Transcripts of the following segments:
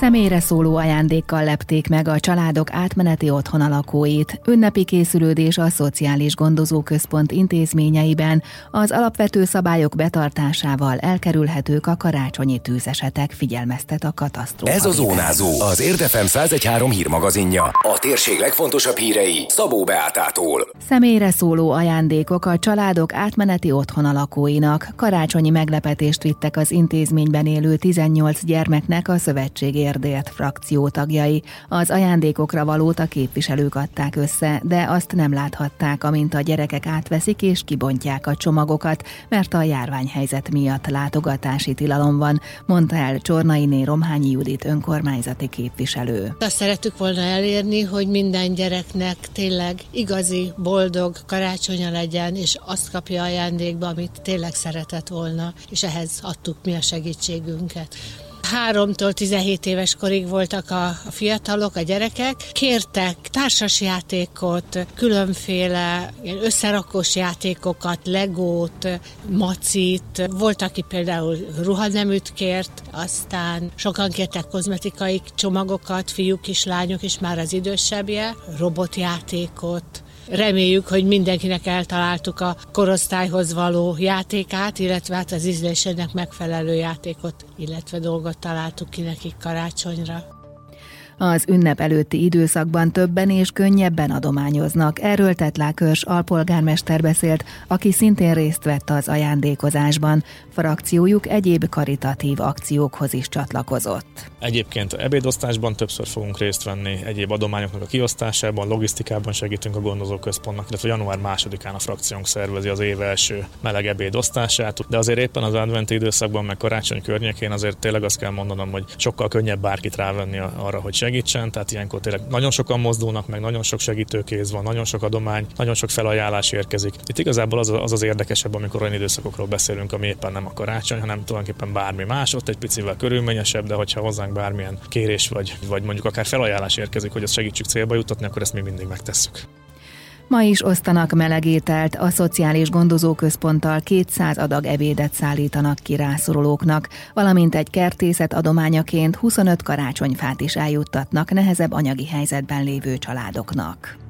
Személyre szóló ajándékkal lepték meg a családok átmeneti otthon lakóit. Ünnepi készülődés a Szociális Gondozóközpont intézményeiben az alapvető szabályok betartásával elkerülhetők a karácsonyi tűzesetek, figyelmeztet a katasztrófa. Ez a Zónázó, az Érdefem 1013 hírmagazinja. A térség legfontosabb hírei Szabó Beátától. Személyre szóló ajándékok a családok átmeneti otthon lakóinak. Karácsonyi meglepetést vittek az intézményben élő 18 gyermeknek a szövetségi érdélt frakció tagjai. Az ajándékokra valót a képviselők adták össze, de azt nem láthatták, amint a gyerekek átveszik és kibontják a csomagokat, mert a járványhelyzet miatt látogatási tilalom van, mondta el Csornainé Romhányi Judit önkormányzati képviselő. Azt szerettük volna elérni, hogy minden gyereknek tényleg igazi, boldog karácsonya legyen, és azt kapja ajándékba, amit tényleg szeretett volna, és ehhez adtuk mi a segítségünket. 3-tól 17 éves korig voltak a, fiatalok, a gyerekek, kértek társasjátékot, különféle összerakós játékokat, legót, macit, volt, aki például ruhaneműt kért, aztán sokan kértek kozmetikai csomagokat, fiúk is, lányok is, már az idősebbje, robotjátékot, Reméljük, hogy mindenkinek eltaláltuk a korosztályhoz való játékát, illetve hát az ízlésének megfelelő játékot, illetve dolgot találtuk ki nekik karácsonyra. Az ünnep előtti időszakban többen és könnyebben adományoznak. Erről Tetlákörs alpolgármester beszélt, aki szintén részt vett az ajándékozásban. Frakciójuk egyéb karitatív akciókhoz is csatlakozott. Egyébként ebédosztásban többször fogunk részt venni, egyéb adományoknak a kiosztásában, logisztikában segítünk a gondozóközpontnak, illetve január másodikán a frakciónk szervezi az év első meleg ebédosztását, de azért éppen az adventi időszakban, meg karácsony környékén azért tényleg azt kell mondanom, hogy sokkal könnyebb bárkit rávenni arra, hogy segítsen, tehát ilyenkor tényleg nagyon sokan mozdulnak, meg nagyon sok segítőkéz van, nagyon sok adomány, nagyon sok felajánlás érkezik. Itt igazából az az, az érdekesebb, amikor olyan időszakokról beszélünk, ami éppen nem a karácsony, hanem tulajdonképpen bármi más, ott egy picivel körülményesebb, de hogyha hozzánk bármilyen kérés vagy, vagy mondjuk akár felajánlás érkezik, hogy ezt segítsük célba jutatni, akkor ezt mi mindig megtesszük. Ma is osztanak melegételt, a Szociális Gondozóközponttal 200 adag ebédet szállítanak ki rászorulóknak, valamint egy kertészet adományaként 25 karácsonyfát is eljuttatnak nehezebb anyagi helyzetben lévő családoknak.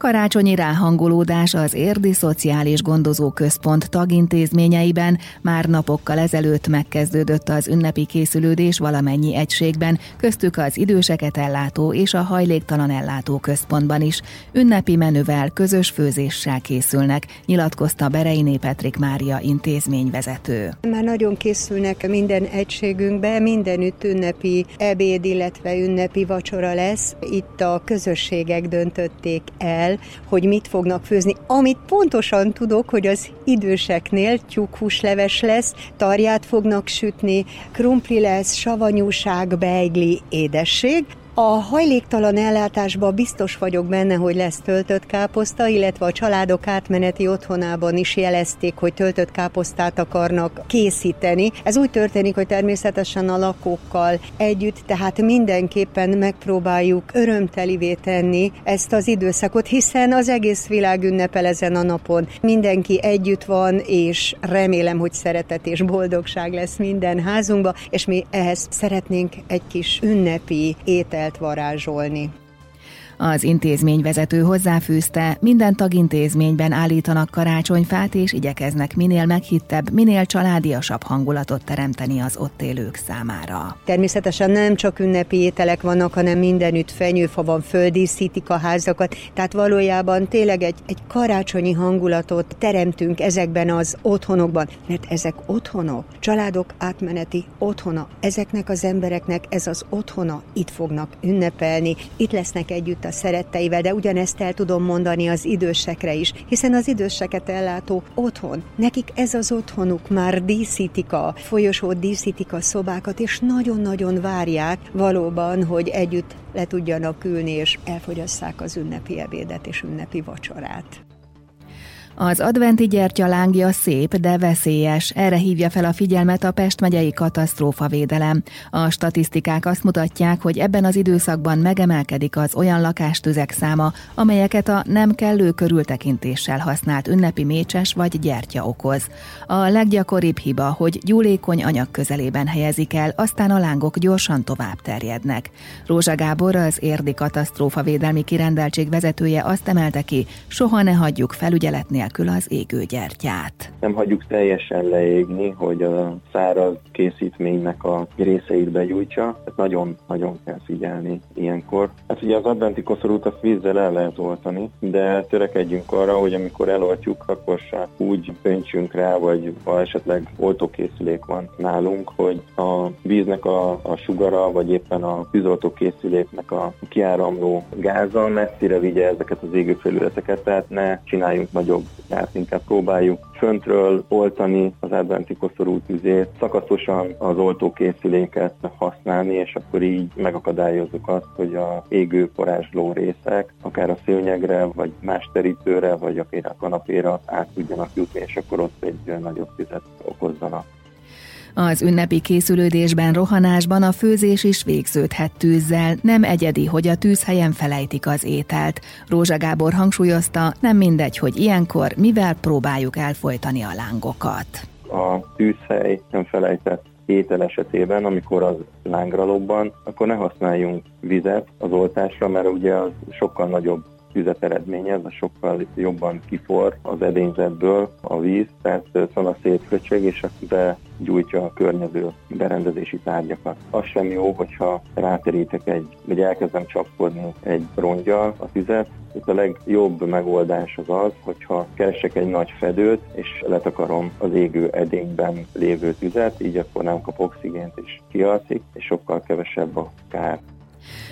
Karácsonyi ráhangolódás az Érdi Szociális Gondozó Központ tagintézményeiben már napokkal ezelőtt megkezdődött az ünnepi készülődés valamennyi egységben, köztük az időseket ellátó és a hajléktalan ellátó központban is. Ünnepi menüvel, közös főzéssel készülnek, nyilatkozta Bereiné Petrik Mária intézményvezető. Már nagyon készülnek minden egységünkbe, mindenütt ünnepi ebéd, illetve ünnepi vacsora lesz. Itt a közösségek döntötték el, el, hogy mit fognak főzni. Amit pontosan tudok, hogy az időseknél tyúkhúsleves lesz, tarját fognak sütni, krumpli lesz, savanyúság, beigli, édesség, a hajléktalan ellátásban biztos vagyok benne, hogy lesz töltött káposzta, illetve a családok átmeneti otthonában is jelezték, hogy töltött káposztát akarnak készíteni. Ez úgy történik, hogy természetesen a lakókkal együtt, tehát mindenképpen megpróbáljuk örömtelivé tenni ezt az időszakot, hiszen az egész világ ünnepel ezen a napon. Mindenki együtt van, és remélem, hogy szeretet és boldogság lesz minden házunkba, és mi ehhez szeretnénk egy kis ünnepi ételt lehet varázsolni. Az intézményvezető hozzáfűzte, minden tagintézményben állítanak karácsonyfát és igyekeznek minél meghittebb, minél családiasabb hangulatot teremteni az ott élők számára. Természetesen nem csak ünnepi ételek vannak, hanem mindenütt fenyőfa van, földíszítik a házakat, tehát valójában tényleg egy, egy karácsonyi hangulatot teremtünk ezekben az otthonokban, mert ezek otthonok, családok átmeneti otthona, ezeknek az embereknek ez az otthona, itt fognak ünnepelni, itt lesznek együtt a szeretteivel, de ugyanezt el tudom mondani az idősekre is, hiszen az időseket ellátó otthon. Nekik ez az otthonuk, már díszítik a folyosót, díszítik a szobákat, és nagyon-nagyon várják valóban, hogy együtt le tudjanak ülni, és elfogyasszák az ünnepi ebédet és ünnepi vacsorát. Az adventi gyertya lángja szép, de veszélyes. Erre hívja fel a figyelmet a Pest megyei katasztrófavédelem. A statisztikák azt mutatják, hogy ebben az időszakban megemelkedik az olyan lakástüzek száma, amelyeket a nem kellő körültekintéssel használt ünnepi mécses vagy gyertya okoz. A leggyakoribb hiba, hogy gyúlékony anyag közelében helyezik el, aztán a lángok gyorsan tovább terjednek. Rózsa Gábor, az érdi katasztrófavédelmi kirendeltség vezetője azt emelte ki, soha ne hagyjuk felügyelet nélkül az égőgyertyát. Nem hagyjuk teljesen leégni, hogy a száraz készítménynek a részeit begyújtsa. Tehát nagyon-nagyon kell figyelni ilyenkor. Hát ugye az adventi koszorút a vízzel el lehet oltani, de törekedjünk arra, hogy amikor eloltjuk, akkor se úgy öntsünk rá, vagy ha esetleg oltókészülék van nálunk, hogy a víznek a, a sugara, vagy éppen a tűzoltókészüléknek a kiáramló gáza messzire vigye ezeket az égőfelületeket, tehát ne csináljunk nagyobb gázt, inkább próbáljuk föntről oltani az adventi koszorú tüzét, szakaszosan az oltókészüléket használni, és akkor így megakadályozzuk azt, hogy a égő porázsló részek, akár a szőnyegre, vagy más terítőre, vagy akár a kanapéra át tudjanak jutni, és akkor ott egy nagyobb tüzet okozzanak. Az ünnepi készülődésben, rohanásban a főzés is végződhet tűzzel, nem egyedi, hogy a tűzhelyen felejtik az ételt. Rózsa Gábor hangsúlyozta, nem mindegy, hogy ilyenkor mivel próbáljuk elfolytani a lángokat. A tűzhely nem felejtett étel esetében, amikor az lángra lobban, akkor ne használjunk vizet az oltásra, mert ugye az sokkal nagyobb tüzet eredményez, a sokkal jobban kifor az edényzetből a víz, tehát a szétköcsög, és begyújtja a környező berendezési tárgyakat. Az sem jó, hogyha ráterítek egy, vagy elkezdem csapkodni egy rongyal a tüzet, itt a legjobb megoldás az az, hogyha keresek egy nagy fedőt, és letakarom az égő edényben lévő tüzet, így akkor nem kap oxigént és kialszik, és sokkal kevesebb a kár.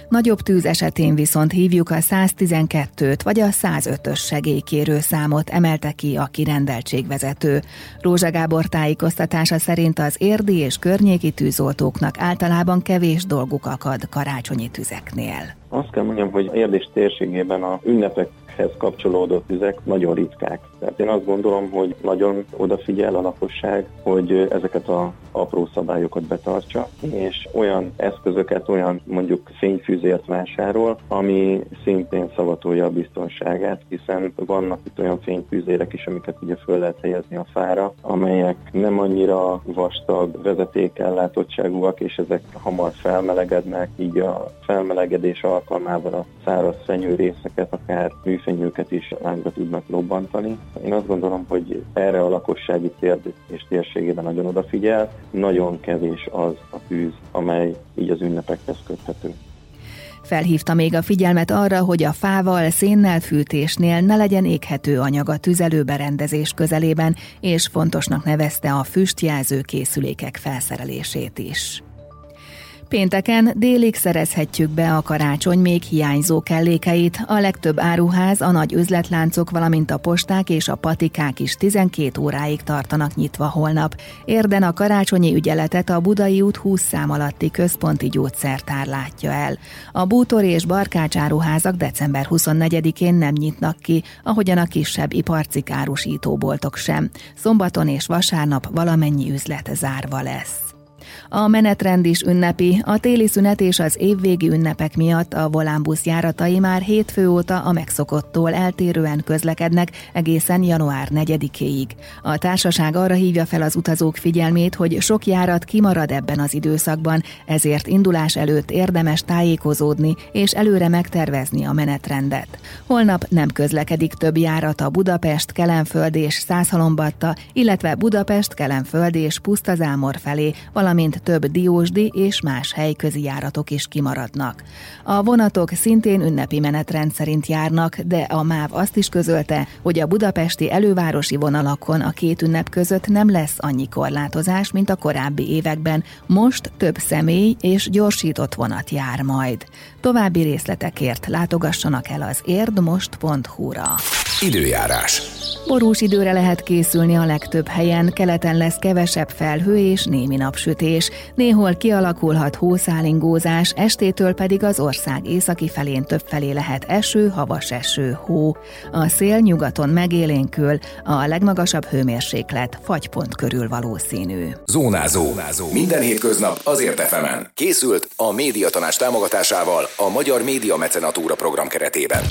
Nagyobb tűz esetén viszont hívjuk a 112-t vagy a 105-ös segélykérő számot, emelte ki a kirendeltségvezető. Rózsa Gábor tájékoztatása szerint az érdi és környéki tűzoltóknak általában kevés dolguk akad karácsonyi tüzeknél. Azt kell mondjam, hogy Érdés térségében a ünnepek hez kapcsolódó tüzek nagyon ritkák. Tehát én azt gondolom, hogy nagyon odafigyel a lakosság, hogy ezeket a apró szabályokat betartsa, és olyan eszközöket, olyan mondjuk fényfűzért vásárol, ami szintén szavatolja a biztonságát, hiszen vannak itt olyan fényfűzérek is, amiket ugye föl lehet helyezni a fára, amelyek nem annyira vastag vezetékellátottságúak, és ezek hamar felmelegednek, így a felmelegedés alkalmával a száraz fenyőrészeket, akár műfenyőket is lángra tudnak lobbantani. Én azt gondolom, hogy erre a lakossági tér és térségében nagyon odafigyel, nagyon kevés az a tűz, amely így az ünnepekhez köthető. Felhívta még a figyelmet arra, hogy a fával, szénnel fűtésnél ne legyen éghető anyag a tüzelőberendezés közelében, és fontosnak nevezte a füstjelző készülékek felszerelését is. Pénteken délig szerezhetjük be a karácsony még hiányzó kellékeit. A legtöbb áruház, a nagy üzletláncok, valamint a posták és a patikák is 12 óráig tartanak nyitva holnap. Érden a karácsonyi ügyeletet a Budai út 20 szám alatti központi gyógyszertár látja el. A bútor és barkács áruházak december 24-én nem nyitnak ki, ahogyan a kisebb iparcik árusítóboltok sem. Szombaton és vasárnap valamennyi üzlet zárva lesz. A menetrend is ünnepi, a téli szünet és az évvégi ünnepek miatt a volánbusz járatai már hétfő óta a megszokottól eltérően közlekednek egészen január 4-éig. A társaság arra hívja fel az utazók figyelmét, hogy sok járat kimarad ebben az időszakban, ezért indulás előtt érdemes tájékozódni és előre megtervezni a menetrendet. Holnap nem közlekedik több járat a Budapest, Kelenföld és Százhalombatta, illetve Budapest, Kelenföld és Pusztazámor felé, valamint több diósdi és más helyközi járatok is kimaradnak. A vonatok szintén ünnepi menetrend szerint járnak, de a MÁV azt is közölte, hogy a budapesti elővárosi vonalakon a két ünnep között nem lesz annyi korlátozás, mint a korábbi években. Most több személy és gyorsított vonat jár majd. További részletekért látogassanak el az érdmost.hu-ra. Időjárás. Borús időre lehet készülni a legtöbb helyen, keleten lesz kevesebb felhő és némi napsütés. Néhol kialakulhat hószálingózás, estétől pedig az ország északi felén több felé lehet eső, havas eső, hó. A szél nyugaton megélénkül, a legmagasabb hőmérséklet fagypont körül valószínű. Zónázó. Zónázó. Minden hétköznap azért efemen. Készült a médiatanás támogatásával a Magyar Média Mecenatúra program keretében.